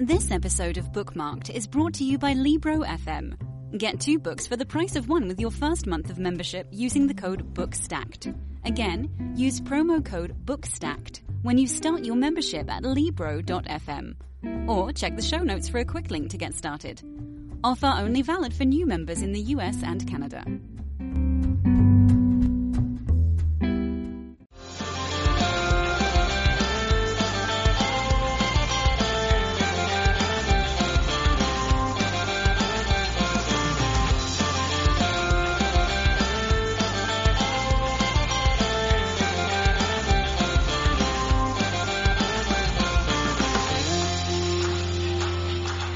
This episode of Bookmarked is brought to you by Libro FM. Get two books for the price of one with your first month of membership using the code BOOKSTACKED. Again, use promo code BOOKSTACKED when you start your membership at Libro.fm. Or check the show notes for a quick link to get started. Offer only valid for new members in the US and Canada.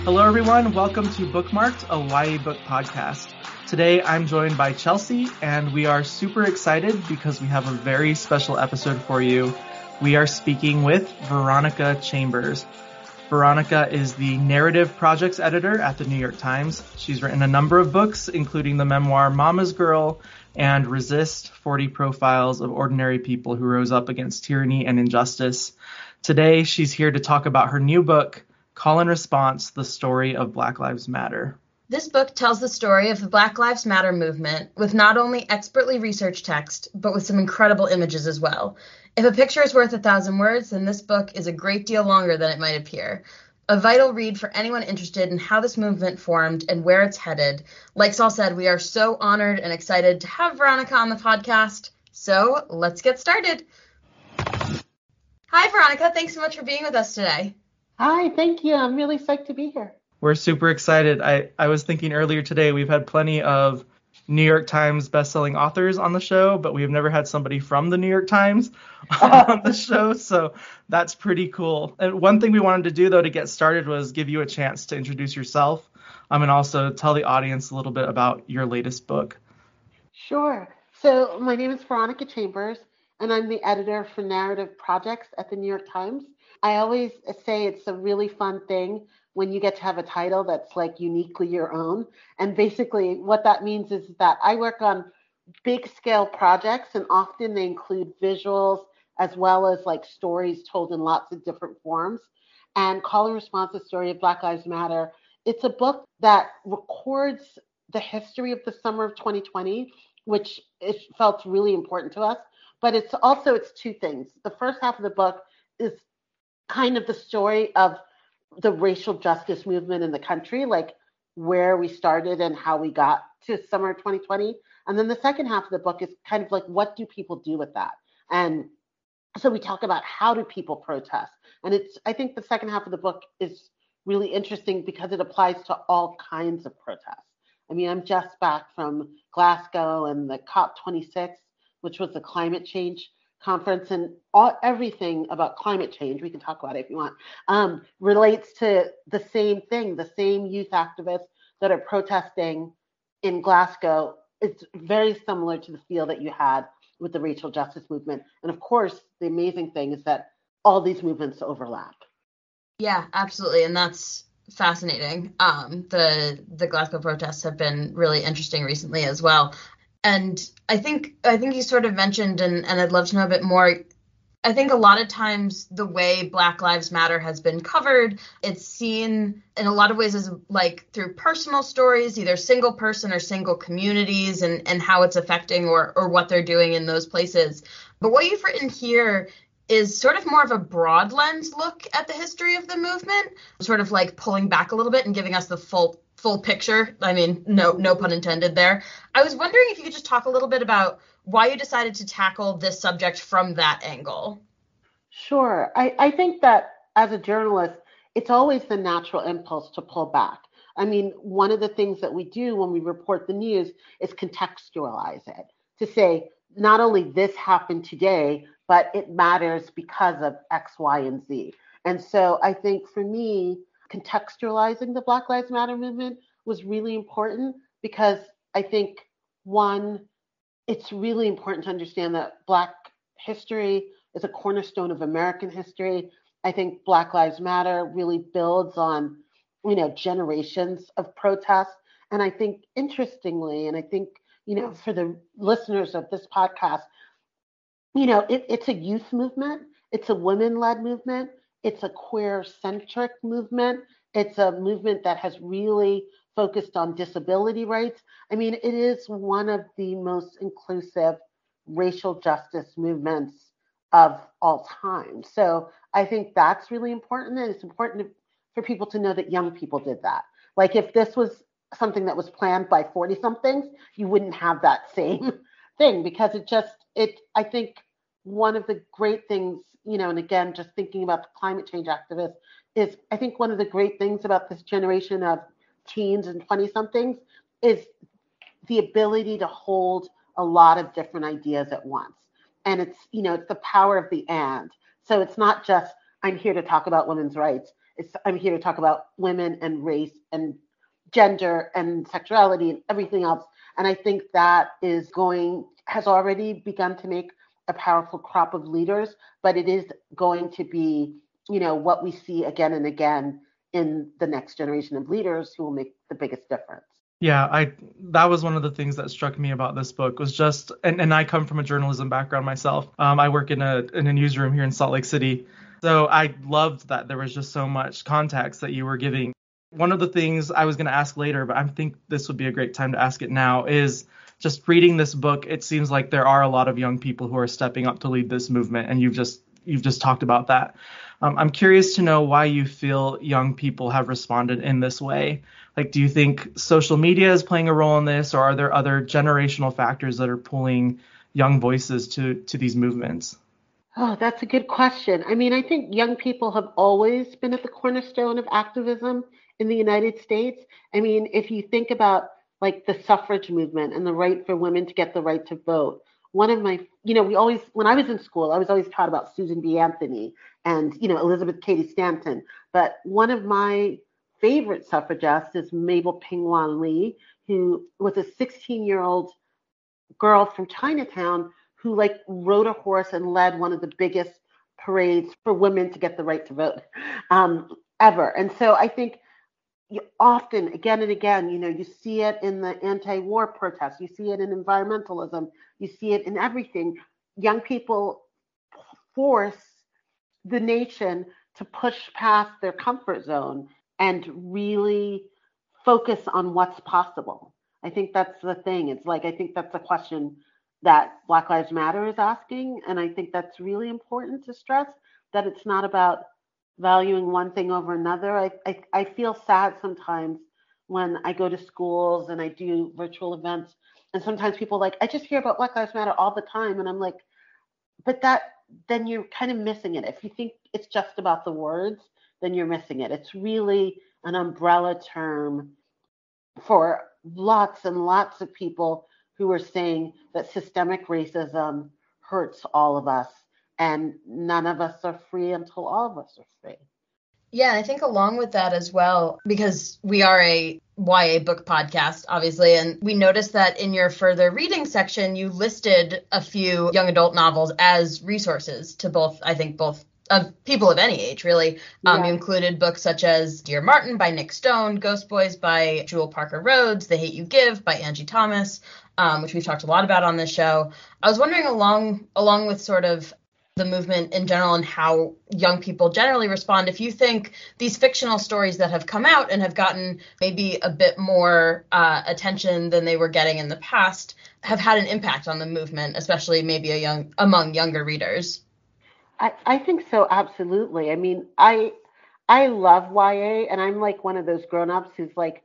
Hello, everyone. Welcome to Bookmarked, a YA book podcast. Today, I'm joined by Chelsea, and we are super excited because we have a very special episode for you. We are speaking with Veronica Chambers. Veronica is the narrative projects editor at the New York Times. She's written a number of books, including the memoir Mama's Girl and Resist 40 Profiles of Ordinary People Who Rose Up Against Tyranny and Injustice. Today, she's here to talk about her new book, Call and Response The Story of Black Lives Matter. This book tells the story of the Black Lives Matter movement with not only expertly researched text, but with some incredible images as well. If a picture is worth a thousand words, then this book is a great deal longer than it might appear. A vital read for anyone interested in how this movement formed and where it's headed. Like Saul said, we are so honored and excited to have Veronica on the podcast. So let's get started. Hi, Veronica. Thanks so much for being with us today. Hi, thank you. I'm really psyched to be here. We're super excited. I, I was thinking earlier today, we've had plenty of New York Times bestselling authors on the show, but we've never had somebody from the New York Times on the show. So that's pretty cool. And one thing we wanted to do, though, to get started was give you a chance to introduce yourself um, and also tell the audience a little bit about your latest book. Sure. So my name is Veronica Chambers, and I'm the editor for narrative projects at the New York Times. I always say it's a really fun thing when you get to have a title that's like uniquely your own. And basically, what that means is that I work on big scale projects, and often they include visuals as well as like stories told in lots of different forms. And Call and Response, the story of Black Lives Matter, it's a book that records the history of the summer of 2020, which it felt really important to us. But it's also it's two things. The first half of the book is kind of the story of the racial justice movement in the country, like where we started and how we got to summer 2020. And then the second half of the book is kind of like, what do people do with that? And so we talk about how do people protest. And it's, I think the second half of the book is really interesting because it applies to all kinds of protests. I mean, I'm just back from Glasgow and the COP26, which was the climate change conference and all, everything about climate change, we can talk about it if you want, um, relates to the same thing. The same youth activists that are protesting in Glasgow. It's very similar to the feel that you had with the racial justice movement. And of course, the amazing thing is that all these movements overlap. Yeah, absolutely. And that's fascinating. Um, the the Glasgow protests have been really interesting recently as well and I think I think you sort of mentioned, and, and I'd love to know a bit more. I think a lot of times the way Black Lives Matter has been covered, it's seen in a lot of ways as like through personal stories, either single person or single communities, and and how it's affecting or or what they're doing in those places. But what you've written here is sort of more of a broad lens look at the history of the movement, sort of like pulling back a little bit and giving us the full full picture. I mean, no no pun intended there. I was wondering if you could just talk a little bit about why you decided to tackle this subject from that angle. Sure. I, I think that as a journalist, it's always the natural impulse to pull back. I mean, one of the things that we do when we report the news is contextualize it to say not only this happened today, but it matters because of X, Y, and Z. And so I think for me, contextualizing the Black Lives Matter movement was really important because I think, one, it's really important to understand that Black history is a cornerstone of American history. I think Black Lives Matter really builds on, you know, generations of protests. And I think interestingly, and I think, you know, for the listeners of this podcast, you know, it, it's a youth movement, it's a women led movement, it's a queer centric movement, it's a movement that has really focused on disability rights. I mean, it is one of the most inclusive racial justice movements of all time. So I think that's really important. And it's important for people to know that young people did that. Like if this was something that was planned by 40 somethings, you wouldn't have that same thing because it just, it, I think one of the great things, you know, and again, just thinking about the climate change activists is I think one of the great things about this generation of teens and 20 somethings is the ability to hold a lot of different ideas at once. And it's, you know, it's the power of the and. So it's not just, I'm here to talk about women's rights. It's, I'm here to talk about women and race and gender and sexuality and everything else. And I think that is going, has already begun to make a powerful crop of leaders, but it is going to be, you know, what we see again and again in the next generation of leaders who will make the biggest difference. Yeah, I that was one of the things that struck me about this book was just and, and I come from a journalism background myself. Um, I work in a in a newsroom here in Salt Lake City. So I loved that there was just so much context that you were giving. One of the things I was going to ask later, but I think this would be a great time to ask it now is just reading this book, it seems like there are a lot of young people who are stepping up to lead this movement, and you've just you've just talked about that. Um, I'm curious to know why you feel young people have responded in this way. Like, do you think social media is playing a role in this, or are there other generational factors that are pulling young voices to to these movements? Oh, that's a good question. I mean, I think young people have always been at the cornerstone of activism in the United States. I mean, if you think about like the suffrage movement and the right for women to get the right to vote, one of my, you know, we always, when I was in school, I was always taught about Susan B. Anthony and, you know, Elizabeth Cady Stanton. But one of my favorite suffragists is Mabel Ping-Hua Lee, who was a 16 year old girl from Chinatown who like rode a horse and led one of the biggest parades for women to get the right to vote um, ever. And so I think you often, again and again, you know, you see it in the anti-war protests, you see it in environmentalism, you see it in everything. Young people force the nation to push past their comfort zone and really focus on what's possible. I think that's the thing. It's like I think that's a question that Black Lives Matter is asking, and I think that's really important to stress that it's not about valuing one thing over another. I, I, I feel sad sometimes when I go to schools and I do virtual events, and sometimes people like, I just hear about Black Lives Matter all the time, and I'm like, but that then you're kind of missing it. If you think it's just about the words, then you're missing it. It's really an umbrella term for lots and lots of people who are saying that systemic racism hurts all of us and none of us are free until all of us are free. Yeah, I think along with that as well, because we are a YA book podcast, obviously, and we noticed that in your further reading section, you listed a few young adult novels as resources to both, I think, both of people of any age, really. Um, yeah. You included books such as Dear Martin by Nic Stone, Ghost Boys by Jewell Parker Rhodes, The Hate You Give by Angie Thomas, um, which we've talked a lot about on this show. I was wondering, along along with sort of the movement in general and how young people generally respond. If you think these fictional stories that have come out and have gotten maybe a bit more uh, attention than they were getting in the past have had an impact on the movement, especially maybe a young among younger readers. I, I think so, absolutely. I mean, I I love YA, and I'm like one of those grown-ups who's like,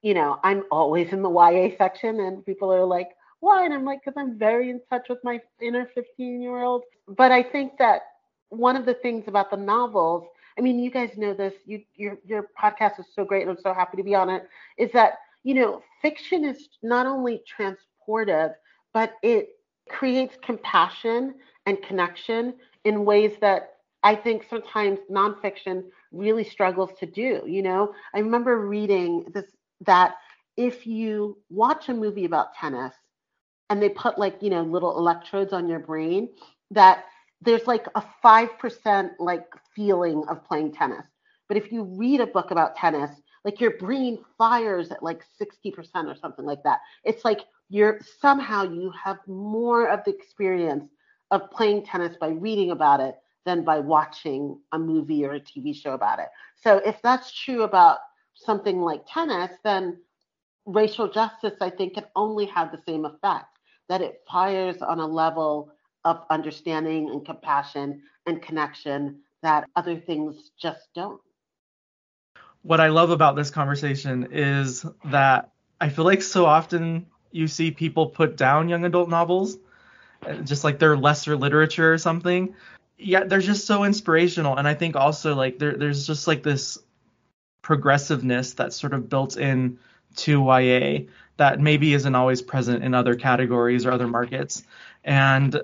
you know, I'm always in the YA section, and people are like, why? And I'm like, because I'm very in touch with my inner 15 year old. But I think that one of the things about the novels, I mean, you guys know this, you, your, your podcast is so great, and I'm so happy to be on it, is that, you know, fiction is not only transportive, but it creates compassion and connection in ways that I think sometimes nonfiction really struggles to do. You know, I remember reading this that if you watch a movie about tennis and they put like, you know, little electrodes on your brain, that there's like a 5% like feeling of playing tennis. But if you read a book about tennis, like your brain fires at like 60% or something like that. It's like you're somehow you have more of the experience of playing tennis by reading about it than by watching a movie or a TV show about it. So if that's true about something like tennis, then racial justice, I think, can only have the same effect that it fires on a level of understanding and compassion and connection that other things just don't. What I love about this conversation is that I feel like so often you see people put down young adult novels, just like they're lesser literature or something yeah, they're just so inspirational, and I think also like there, there's just like this progressiveness that's sort of built in to YA that maybe isn't always present in other categories or other markets. And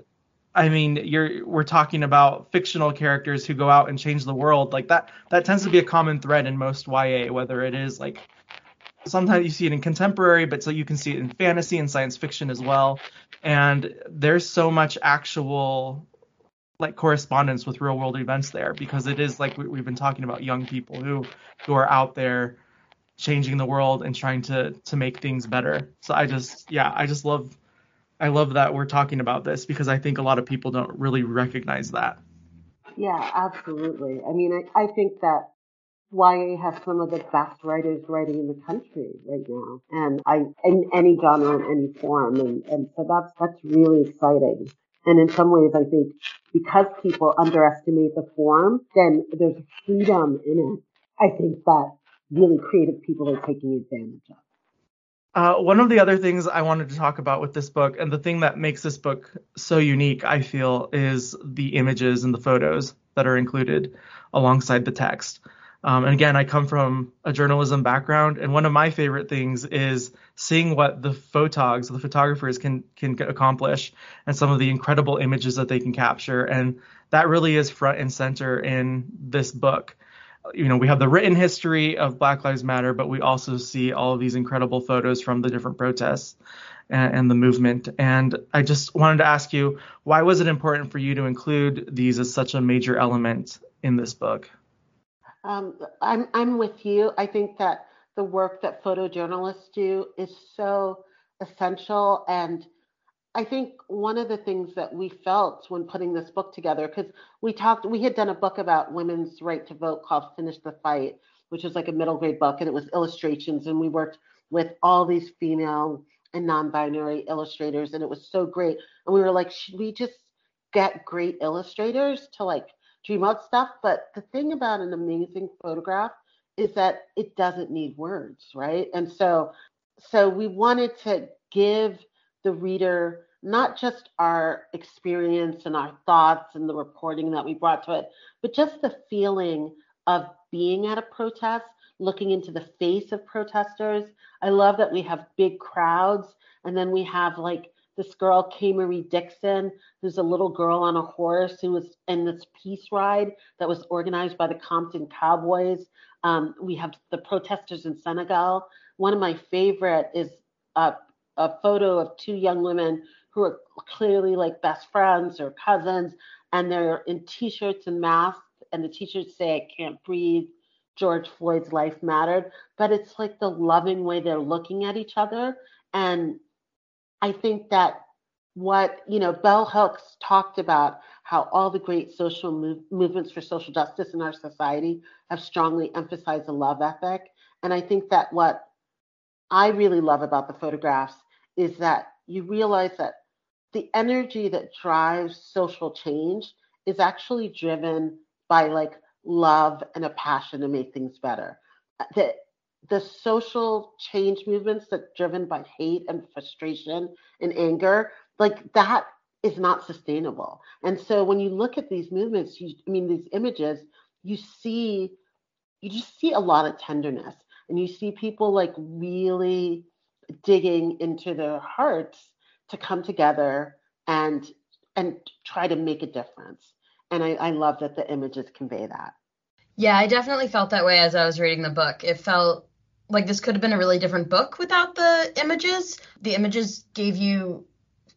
I mean, you're we're talking about fictional characters who go out and change the world. Like that that tends to be a common thread in most YA, whether it is like sometimes you see it in contemporary, but so you can see it in fantasy and science fiction as well. And there's so much actual like correspondence with real world events there because it is like we, have been talking about young people who who are out there changing the world and trying to to make things better. So i just yeah i just love i love that we're talking about this because i think a lot of people don't really recognize that. Yeah absolutely. I mean i, I think that YA has some of the best writers writing in the country right now, and I in any genre in any form, and, and so that's that's really exciting. And in some ways, I think because people underestimate the form, then there's freedom in it. I think that really creative people are taking advantage of. Uh, one of the other things I wanted to talk about with this book, and the thing that makes this book so unique, I feel, is the images and the photos that are included alongside the text. Um, and again, I come from a journalism background, and one of my favorite things is seeing what the photogs, the photographers can can accomplish, and some of the incredible images that they can capture. And that really is front and center in this book. You know, we have the written history of Black Lives Matter, but we also see all of these incredible photos from the different protests and, and the movement. And I just wanted to ask you, why was it important for you to include these as such a major element in this book? Um, I'm I'm with you. I think that the work that photojournalists do is so essential, and I think one of the things that we felt when putting this book together, because we talked, we had done a book about women's right to vote called "Finish the Fight," which was like a middle grade book, and it was illustrations, and we worked with all these female and non-binary illustrators, and it was so great. And we were like, should we just get great illustrators to like dream out stuff. But the thing about an amazing photograph is that it doesn't need words, right? And so so we wanted to give the reader not just our experience and our thoughts and the reporting that we brought to it, but just the feeling of being at a protest, looking into the face of protesters. I love that we have big crowds and then we have like this girl, K. Marie Dixon, who's a little girl on a horse who was in this peace ride that was organized by the Compton Cowboys. Um, we have the protesters in Senegal. One of my favorite is a photo of two young women who are clearly like best friends or cousins, and they're in t-shirts and masks, and the t-shirts say "I can't breathe." George Floyd's life mattered, but it's like the loving way they're looking at each other and I think that what, you know, Bell Hooks talked about how all the great social move, movements for social justice in our society have strongly emphasized the love ethic. And I think that what I really love about the photographs is that you realize that the energy that drives social change is actually driven by like love and a passion to make things better. That the social change movements that driven by hate and frustration and anger, like that is not sustainable. And so when you look at these movements, you, I mean, these images, you see, you just see a lot of tenderness and you see people like really digging into their hearts to come together and and try to make a difference. And I, I love that the images convey that. Yeah, I definitely felt that way as I was reading the book. It felt like this could have been a really different book without the images. The images gave you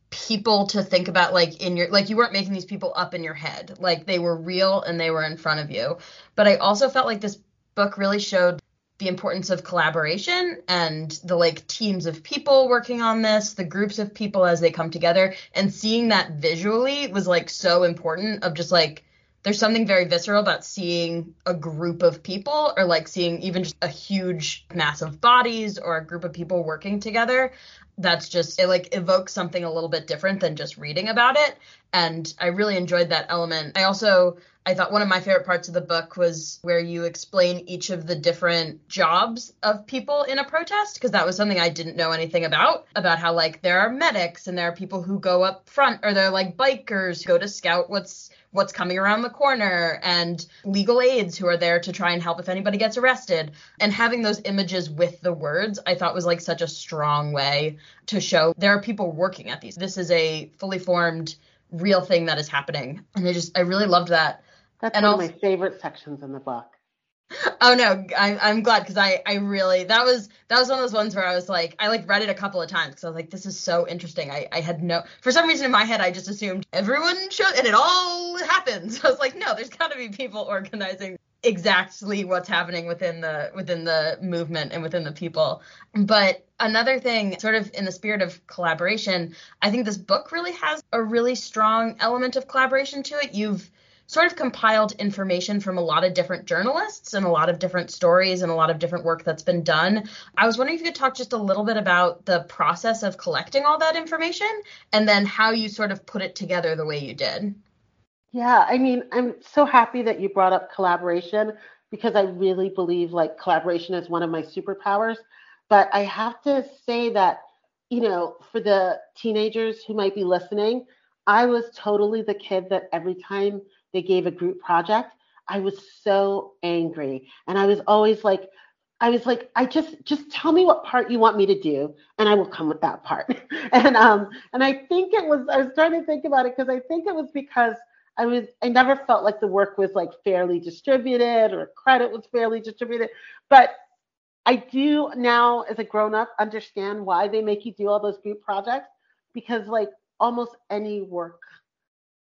people to think about like in your like you weren't making these people up in your head. Like they were real and they were in front of you. But I also felt like this book really showed the importance of collaboration and the like teams of people working on this, the groups of people as they come together, and seeing that visually was like so important of just like there's something very visceral about seeing a group of people or like seeing even just a huge mass of bodies or a group of people working together. That's just it like evokes something a little bit different than just reading about it. And i really enjoyed that element. I also i thought one of my favorite parts of the book was where you explain each of the different jobs of people in a protest because that was something i didn't know anything about about how like there are medics and there are people who go up front or they're like bikers who go to scout what's what's coming around the corner and legal aides who are there to try and help if anybody gets arrested. And having those images with the words, I thought was like such a strong way to show there are people working at these. This is a fully formed real thing that is happening. And I just I really loved that. That's and one also, of my favorite sections in the book. Oh no, I'm I'm glad because I I really that was that was one of those ones where I was like I like read it a couple of times because I was like this is so interesting. I I had no for some reason in my head I just assumed everyone should and it all happens. I was like no, there's got to be people organizing exactly what's happening within the within the movement and within the people. But another thing, sort of in the spirit of collaboration, I think this book really has a really strong element of collaboration to it. You've sort of compiled information from a lot of different journalists and a lot of different stories and a lot of different work that's been done. I was wondering if you could talk just a little bit about the process of collecting all that information and then how you sort of put it together the way you did. Yeah, I mean, I'm so happy that you brought up collaboration because I really believe like collaboration is one of my superpowers. But I have to say that, you know, for the teenagers who might be listening, I was totally the kid that every time they gave a group project, I was so angry. And I was always like, I was like, I just just tell me what part you want me to do, and I will come with that part. and um, and I think it was I was trying to think about it because I think it was because I was I never felt like the work was like fairly distributed or credit was fairly distributed. But I do now, as a grown up, understand why they make you do all those group projects because like almost any work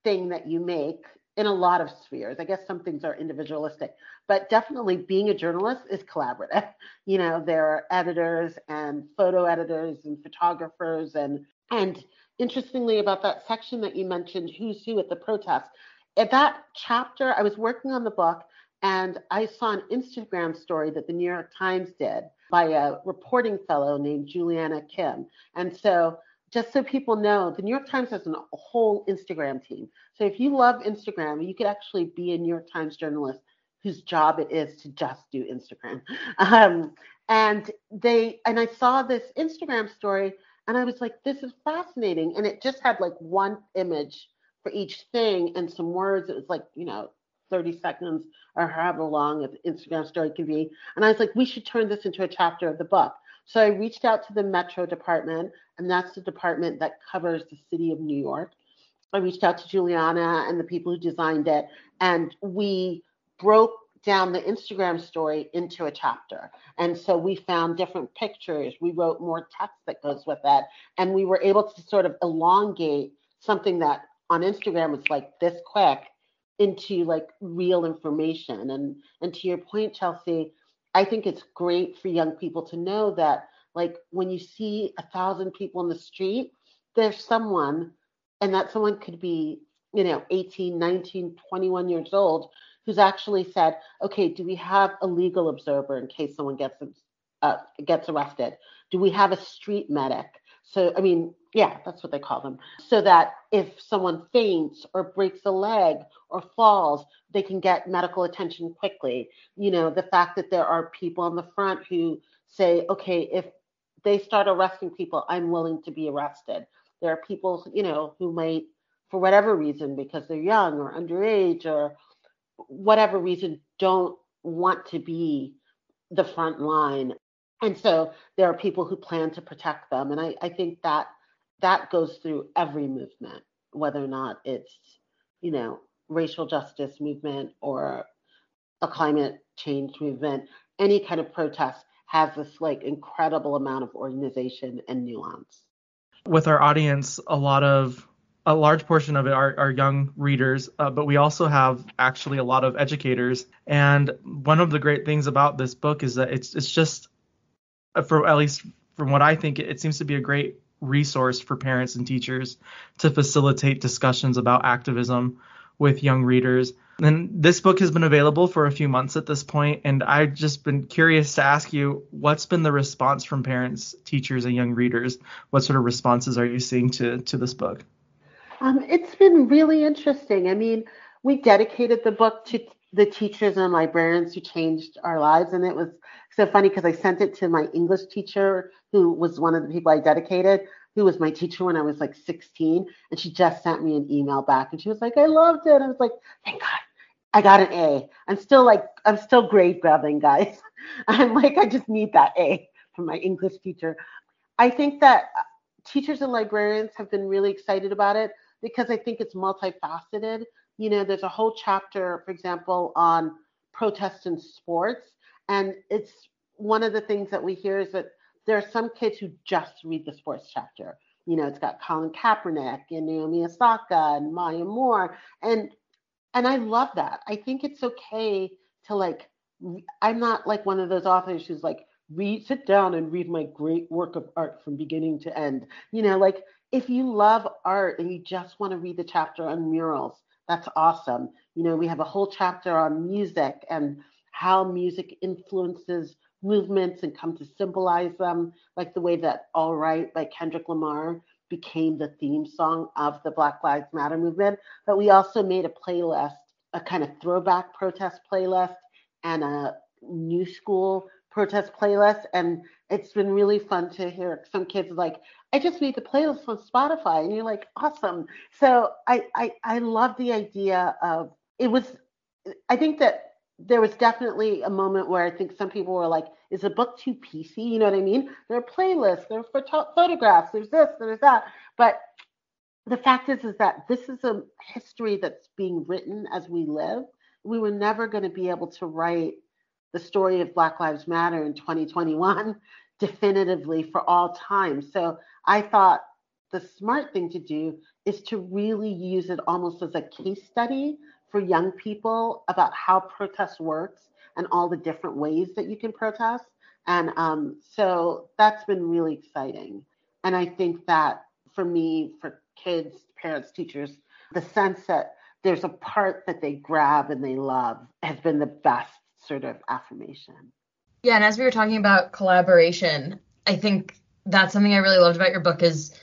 thing that you make in a lot of spheres. I guess some things are individualistic, but definitely being a journalist is collaborative. You know, there are editors and photo editors and photographers and and interestingly about that section that you mentioned, who's who at the protest. At that chapter, I was working on the book and I saw an Instagram story that the New York Times did by a reporting fellow named Juliana Kim. And so just so people know, the New York Times has a whole Instagram team. So if you love Instagram, you could actually be a New York Times journalist whose job it is to just do Instagram. Um, and they and I saw this Instagram story and I was like, this is fascinating. And it just had like one image for each thing and some words. It was like, you know, 30 seconds or however long an Instagram story can be. And I was like, we should turn this into a chapter of the book. So I reached out to the Metro department, and that's the department that covers the city of New York. I reached out to Juliana and the people who designed it, and we broke down the Instagram story into a chapter. And so we found different pictures. We wrote more text that goes with that. And we were able to sort of elongate something that on Instagram was like this quick into like real information. And and to your point, Chelsea, I think it's great for young people to know that, like, when you see a thousand people in the street, there's someone, and that someone could be, you know, 18, 19, 21 years old, who's actually said, okay, do we have a legal observer in case someone gets uh, gets arrested? Do we have a street medic? So, I mean, yeah, that's what they call them. So that if someone faints or breaks a leg or falls, they can get medical attention quickly. You know, the fact that there are people on the front who say, okay, if they start arresting people, I'm willing to be arrested. There are people, you know, who might, for whatever reason, because they're young or underage or whatever reason, don't want to be the front line. And so there are people who plan to protect them. And I, I think that that goes through every movement. whether or not it's, you know, racial justice movement or a climate change movement, any kind of protest has this like incredible amount of organization and nuance. With our audience, a lot of a large portion of it are, are young readers, uh, but we also have actually a lot of educators. And one of the great things about this book is that it's it's just, uh, for at least from what I think, it seems to be a great resource for parents and teachers to facilitate discussions about activism with young readers. And this book has been available for a few months at this point, and I've just been curious to ask you what's been the response from parents, teachers, and young readers? What sort of responses are you seeing to to this book? Um, it's been really interesting. I mean, we dedicated the book to the teachers and librarians who changed our lives, and it was so funny because I sent it to my English teacher, who was one of the people I dedicated, who was my teacher when I was like 16, and she just sent me an email back, and she was like, "I loved it." I was like, "Thank God." I got an A. I'm still like I'm still grade grabbing, guys. I'm like I just need that A from my English teacher. I think that uh, teachers and librarians have been really excited about it because I think it's multifaceted. You know, there's a whole chapter, for example, on protest in sports. And it's one of the things that we hear is that there are some kids who just read the sports chapter. You know, it's got Colin Kaepernick and Naomi Osaka and Maya Moore. And and I love that. I think it's okay to like I'm not like one of those authors who's like read sit down and read my great work of art from beginning to end. You know, like if you love art and you just want to read the chapter on murals, that's awesome. You know, we have a whole chapter on music and how music influences movements and come to symbolize them, like the way that All Right by Kendrick Lamar became the theme song of the Black Lives Matter movement. But we also made a playlist, a kind of throwback protest playlist and a new school protest playlist. And it's been really fun to hear some kids like, I just made the playlist on Spotify, and you're like, awesome. So I I I love the idea of it was. I think that there was definitely a moment where I think some people were like, is the book too PC? You know what I mean? There are playlists, there are photo- photographs, there's this, there's that. But the fact is, is that this is a history that's being written as we live. We were never going to be able to write the story of Black Lives Matter in 2021 definitively for all time. So I thought the smart thing to do is to really use it almost as a case study for young people about how protest works and all the different ways that you can protest. And um, so that's been really exciting. And I think that for me, for kids, parents, teachers, the sense that there's a part that they grab and they love has been the best sort of affirmation. Yeah, and as we were talking about collaboration, I think that's something I really loved about your book is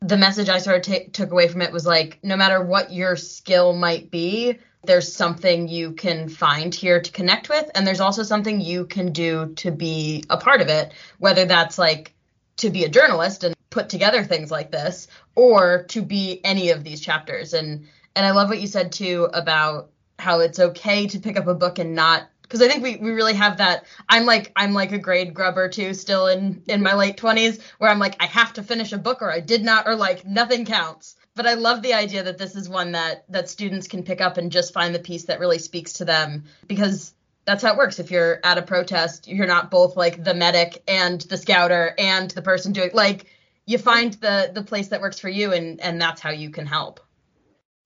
the message I sort of t- took away from it was like no matter what your skill might be, there's something you can find here to connect with and there's also something you can do to be a part of it, whether that's like to be a journalist and put together things like this or to be any of these chapters. And and I love what you said too about how it's okay to pick up a book and not because I think we, we really have that. I'm like I'm like a grade grubber too, still in in my late 20s, where I'm like I have to finish a book or I did not, or like nothing counts. But I love the idea that this is one that that students can pick up and just find the piece that really speaks to them because that's how it works. If you're at a protest, you're not both like the medic and the scouter and the person doing like you find the the place that works for you and and that's how you can help.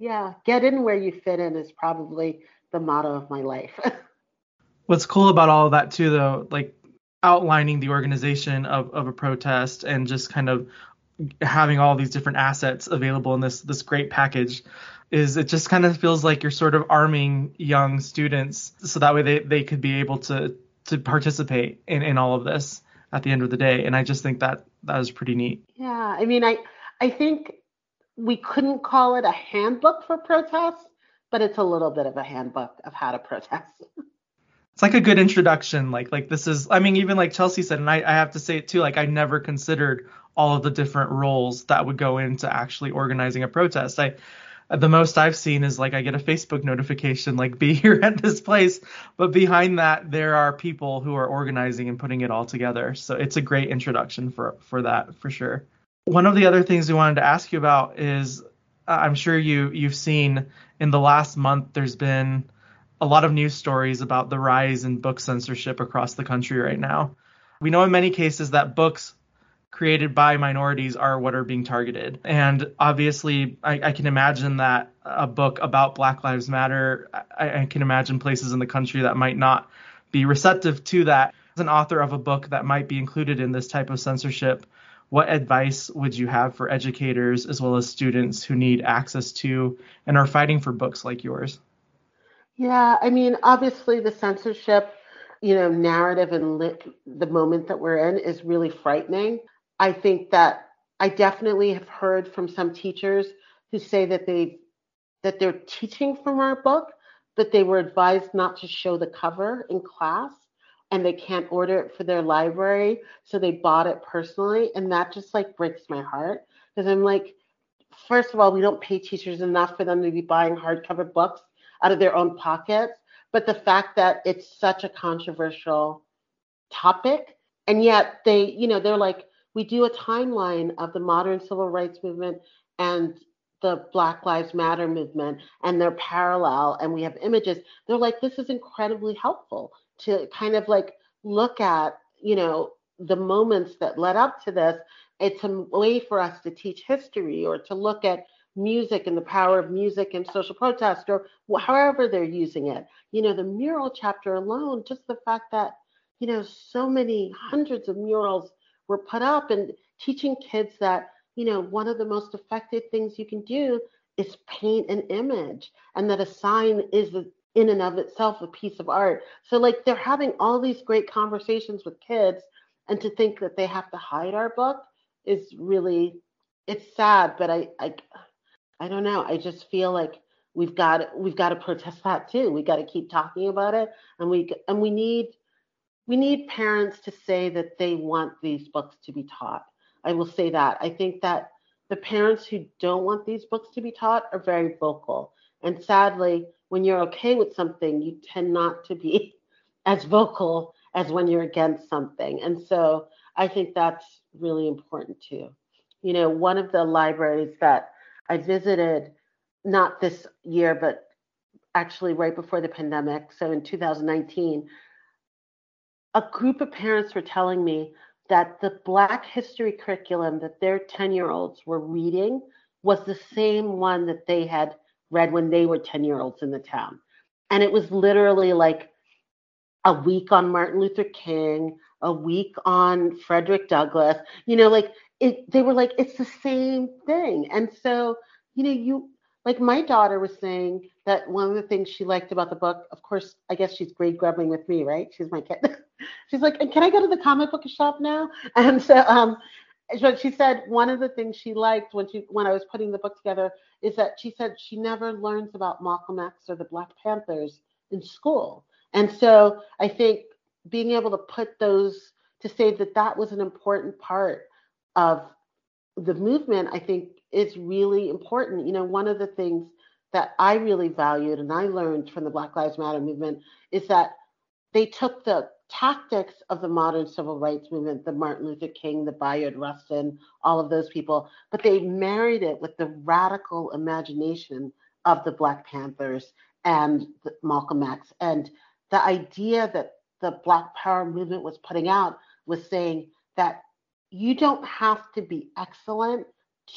Yeah, get in where you fit in is probably the motto of my life. What's cool about all of that too, though, like outlining the organization of, of a protest and just kind of having all these different assets available in this this great package is it just kind of feels like you're sort of arming young students so that way they, they could be able to to participate in, in all of this at the end of the day. And i just think that that is pretty neat. Yeah i mean i i think we couldn't call it a handbook for protests but it's a little bit of a handbook of how to protest it's like a good introduction. Like like this is I mean even like Chelsea said, and I, I have to say it too, like I never considered all of the different roles that would go into actually organizing a protest. I the most I've seen is like I get a Facebook notification like be here at this place, but behind that there are people who are organizing and putting it all together. So it's a great introduction for for that for sure. One of the other things we wanted to ask you about is uh, I'm sure you you've seen in the last month there's been a lot of news stories about the rise in book censorship across the country right now. We know in many cases that books created by minorities are what are being targeted. And obviously, I, I can imagine that a book about Black Lives Matter, I, I, can imagine places in the country that might not be receptive to that. As an author of a book that might be included in this type of censorship, what advice would you have for educators as well as students who need access to and are fighting for books like yours? Yeah, I mean, obviously the censorship, you know, narrative and the moment that we're in is really frightening. I think that I definitely have heard from some teachers who say that they that they're teaching from our book, but they were advised not to show the cover in class and they can't order it for their library, so they bought it personally and that just like breaks my heart because I'm like first of all, we don't pay teachers enough for them to be buying hardcover books out of their own pockets, but the fact that it's such a controversial topic and yet they, you know, they're like we do a timeline of the modern civil rights movement and the Black Lives Matter movement, and they're parallel, and we have images. They're like, this is incredibly helpful to kind of like look at, you know, the moments that led up to this. It's a way for us to teach history or to look at music and the power of music and social protest or however they're using it. You know, the mural chapter alone, just the fact that, you know, so many hundreds of murals were put up and teaching kids that you know one of the most effective things you can do is paint an image and that a sign is in and of itself a piece of art so like they're having all these great conversations with kids and to think that they have to hide our book is really it's sad but i i i don't know i just feel like we've got we've got to protest that too we got to keep talking about it and we and we need we need parents to say that they want these books to be taught. I will say that. I think that the parents who don't want these books to be taught are very vocal. And sadly, when you're okay with something, you tend not to be as vocal as when you're against something. And so I think that's really important too. You know, one of the libraries that I visited, not this year, but actually right before the pandemic, so in 2019, a group of parents were telling me that the Black history curriculum that their 10 year olds were reading was the same one that they had read when they were 10 year olds in the town. And it was literally like a week on Martin Luther King, a week on Frederick Douglass, you know, like it, they were like, it's the same thing. And so, you know, you, like my daughter was saying that one of the things she liked about the book, of course, I guess she's grade grubbing with me, right? She's my kid. she's like, and can I go to the comic book shop now? And so, um, but she said one of the things she liked when she when I was putting the book together is that she said she never learns about Malcolm X or the Black Panthers in school. And so I think being able to put those to say that that was an important part of the movement, I think is really important. You know, one of the things that I really valued and I learned from the Black Lives Matter movement is that they took the tactics of the modern civil rights movement, the Martin Luther King, the Bayard Rustin, all of those people, but they married it with the radical imagination of the Black Panthers and Malcolm X. And the idea that the Black Power movement was putting out was saying that you don't have to be excellent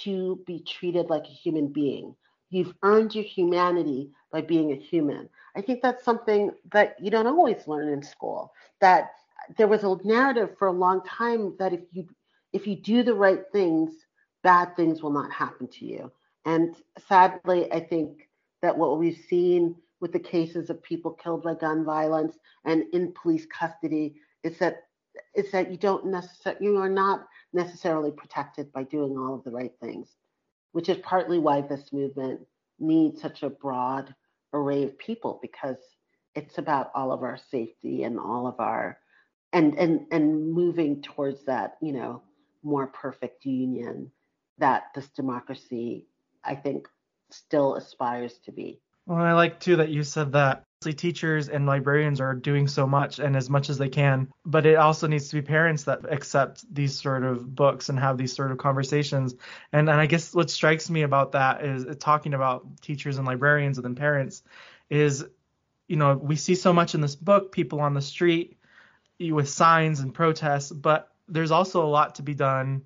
to be treated like a human being. You've earned your humanity by being a human. I think that's something that you don't always learn in school. That there was a narrative for a long time that if you if you do the right things, bad things will not happen to you. And sadly, I think that what we've seen with the cases of people killed by gun violence and in police custody is that is that you don't necessarily you are not necessarily protected by doing all of the right things, which is partly why this movement needs such a broad array of people because it's about all of our safety and all of our and and and moving towards that you know more perfect union that this democracy i think still aspires to be. Well i like too that you said that teachers and librarians are doing so much and as much as they can but it also needs to be parents that accept these sort of books and have these sort of conversations. And, and i guess what strikes me about that is uh, talking about teachers and librarians and then parents is you know we see so much in this book people on the street with signs and protests but there's also a lot to be done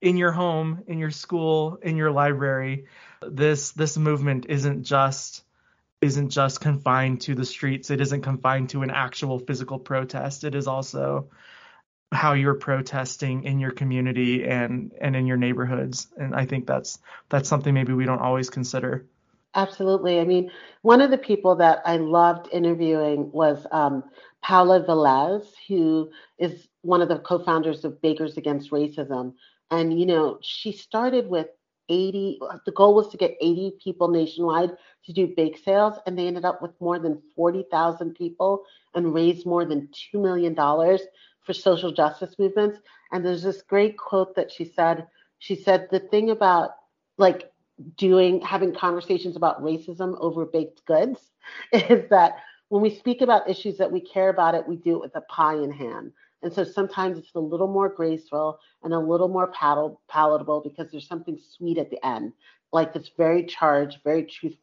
in your home in your school in your library. This this movement isn't just isn't just confined to the streets. It isn't confined to an actual physical protest. It is also how you're protesting in your community and and in your neighborhoods. And I think that's that's something maybe we don't always consider. Absolutely. I mean, one of the people that I loved interviewing was um, Paola Velez, who is one of the co-founders of Bakers Against Racism. And you know, she started with 80 the goal was to get 80 people nationwide to do bake sales and they ended up with more than 40,000 people and raised more than 2 million dollars for social justice movements. And there's this great quote that she said. She said the thing about like doing having conversations about racism over baked goods is that when we speak about issues that we care about it we do it with a pie in hand and so sometimes it's a little more graceful and a little more pal- palatable because there's something sweet at the end, like this very charged, very truth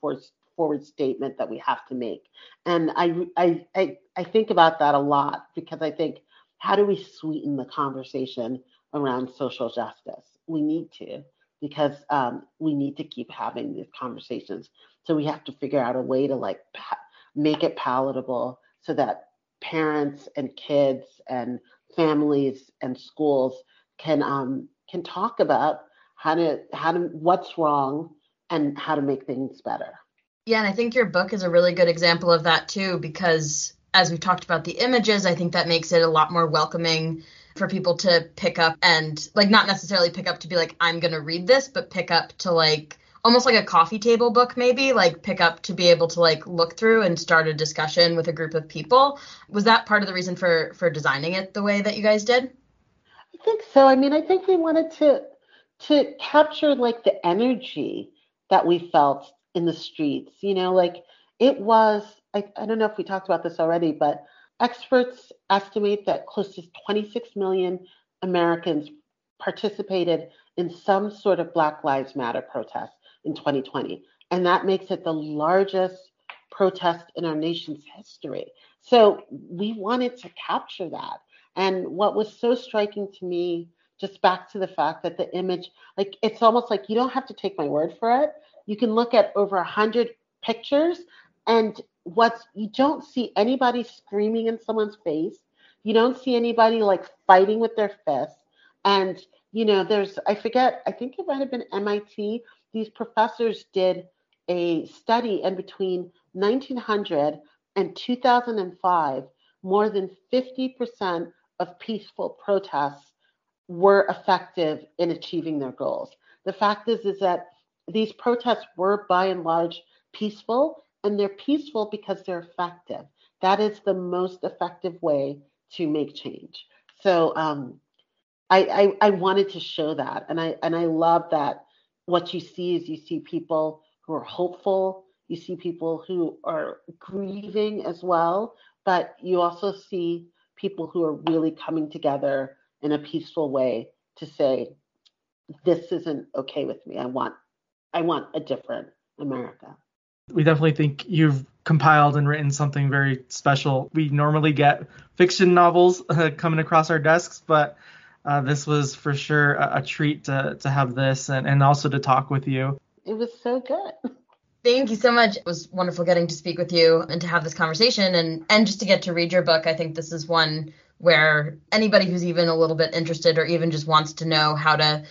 forward statement that we have to make. And I, I, I, I think about that a lot because I think, how do we sweeten the conversation around social justice? We need to because um, we need to keep having these conversations. So we have to figure out a way to like pa- make it palatable so that parents and kids and families and schools can um, can talk about how to how to what's wrong and how to make things better. Yeah, and I think your book is a really good example of that too, because as we've talked about the images, I think that makes it a lot more welcoming for people to pick up and like not necessarily pick up to be like, I'm gonna read this, but pick up to like almost like a coffee table book maybe like pick up to be able to like look through and start a discussion with a group of people. Was that part of the reason for for designing it the way that you guys did? I think so. I mean i think we wanted to to capture like the energy that we felt in the streets you know? Like it was I, I don't know if we talked about this already but experts estimate that close to 26 million americans participated in some sort of black lives matter protest in 2020. And that makes it the largest protest in our nation's history. So we wanted to capture that. And what was so striking to me, just back to the fact that the image, like it's almost like you don't have to take my word for it. You can look at over a hundred pictures and what's you don't see anybody screaming in someone's face. You don't see anybody like fighting with their fists. And you know, there's I forget, I think it might have been MIT these professors did a study, and between 1900 and 2005, more than 50% of peaceful protests were effective in achieving their goals. The fact is, is that these protests were by and large peaceful, and they're peaceful because they're effective. That is the most effective way to make change. So um, I, I, I wanted to show that, and I and I love that what you see is you see people who are hopeful, you see people who are grieving as well, but you also see people who are really coming together in a peaceful way to say, this isn't okay with me. I want I want a different America. We definitely think you've compiled and written something very special. We normally get fiction novels uh, coming across our desks, but uh, this was for sure a, a, treat to, to have this and, and also to talk with you. It was so good. Thank you so much. It was wonderful getting to speak with you and to have this conversation and, and just to get to read your book. I think this is one where anybody who's even a little bit interested or even just wants to know how to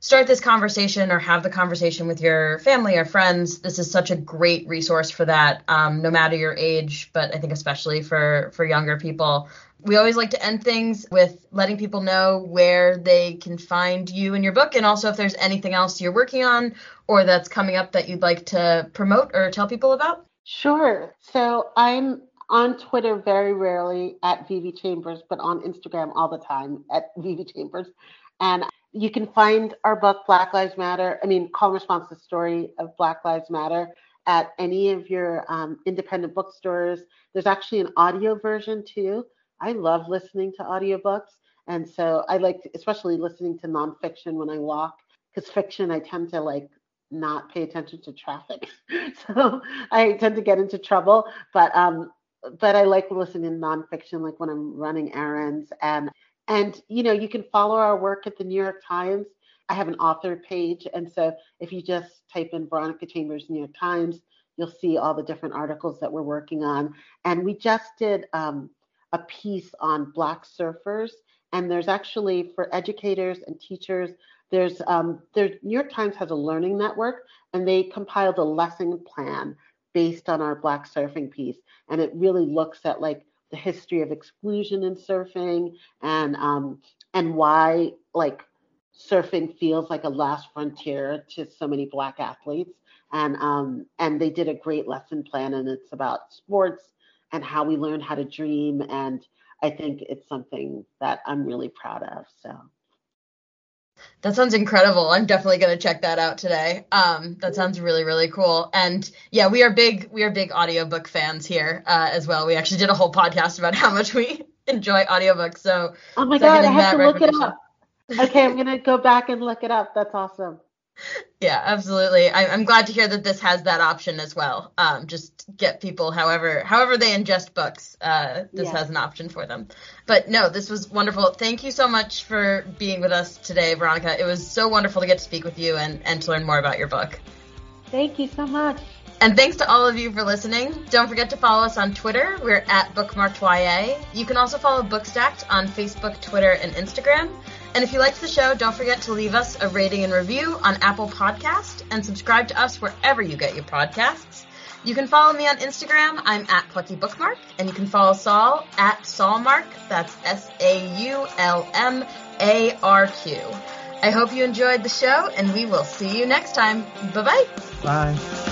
start this conversation or have the conversation with your family or friends, this is such a great resource for that, um, no matter your age, but I think especially for for younger people. We always like to end things with letting people know where they can find you and your book, and also if there's anything else you're working on or that's coming up that you'd like to promote or tell people about. Sure. So I'm on Twitter very rarely at Vivi Chambers, but on Instagram all the time at Vivi Chambers. And you can find our book, Black Lives Matter. I mean, Call and Response the Story of Black Lives Matter at any of your um, independent bookstores. There's actually an audio version too. I love listening to audiobooks. And so I like, especially listening to nonfiction when I walk, because fiction, I tend to like not pay attention to traffic. so I tend to get into trouble. But um, but I like listening to nonfiction, like when I'm running errands. And and you know, you can follow our work at the New York Times. I have an author page, and so if you just type in Veronica Chambers New York Times, you'll see all the different articles that we're working on. And we just did um, a piece on Black surfers, and there's actually for educators and teachers. There's um, there's New York Times has a learning network, and they compiled a lesson plan based on our Black surfing piece, and it really looks at like the history of exclusion in surfing and um, and why like surfing feels like a last frontier to so many Black athletes. And um, and they did a great lesson plan, and it's about sports and how we learn how to dream. And I think it's something that I'm really proud of. So. That sounds incredible. I'm definitely going to check that out today. Um, that sounds really, really cool. And yeah, we are big, we are big audiobook fans here uh, as well. We actually did a whole podcast about how much we enjoy audiobooks. So, oh my God, I have to look it up. Okay, I'm going to go back and look it up. That's awesome yeah, absolutely. I, am glad to hear that this has that option as well. Um, just get people however however they ingest books. Uh, this yeah. has an option for them. But no, this was wonderful. Thank you so much for being with us today, Veronica. It was so wonderful to get to speak with you and, and to learn more about your book. Thank you so much. And thanks to all of you for listening. Don't forget to follow us on Twitter. We're at BookmarkedYA. You can also follow Bookstacked on Facebook, Twitter, and Instagram. And if you liked the show, don't forget to leave us a rating and review on Apple Podcast and subscribe to us wherever you get your podcasts. You can follow me on Instagram. I'm at Plucky Bookmark, and you can follow Saul at Saulmarq. That's S-A-U-L-M-A-R-Q. I hope you enjoyed the show, and we will see you next time. Bye-bye. Bye.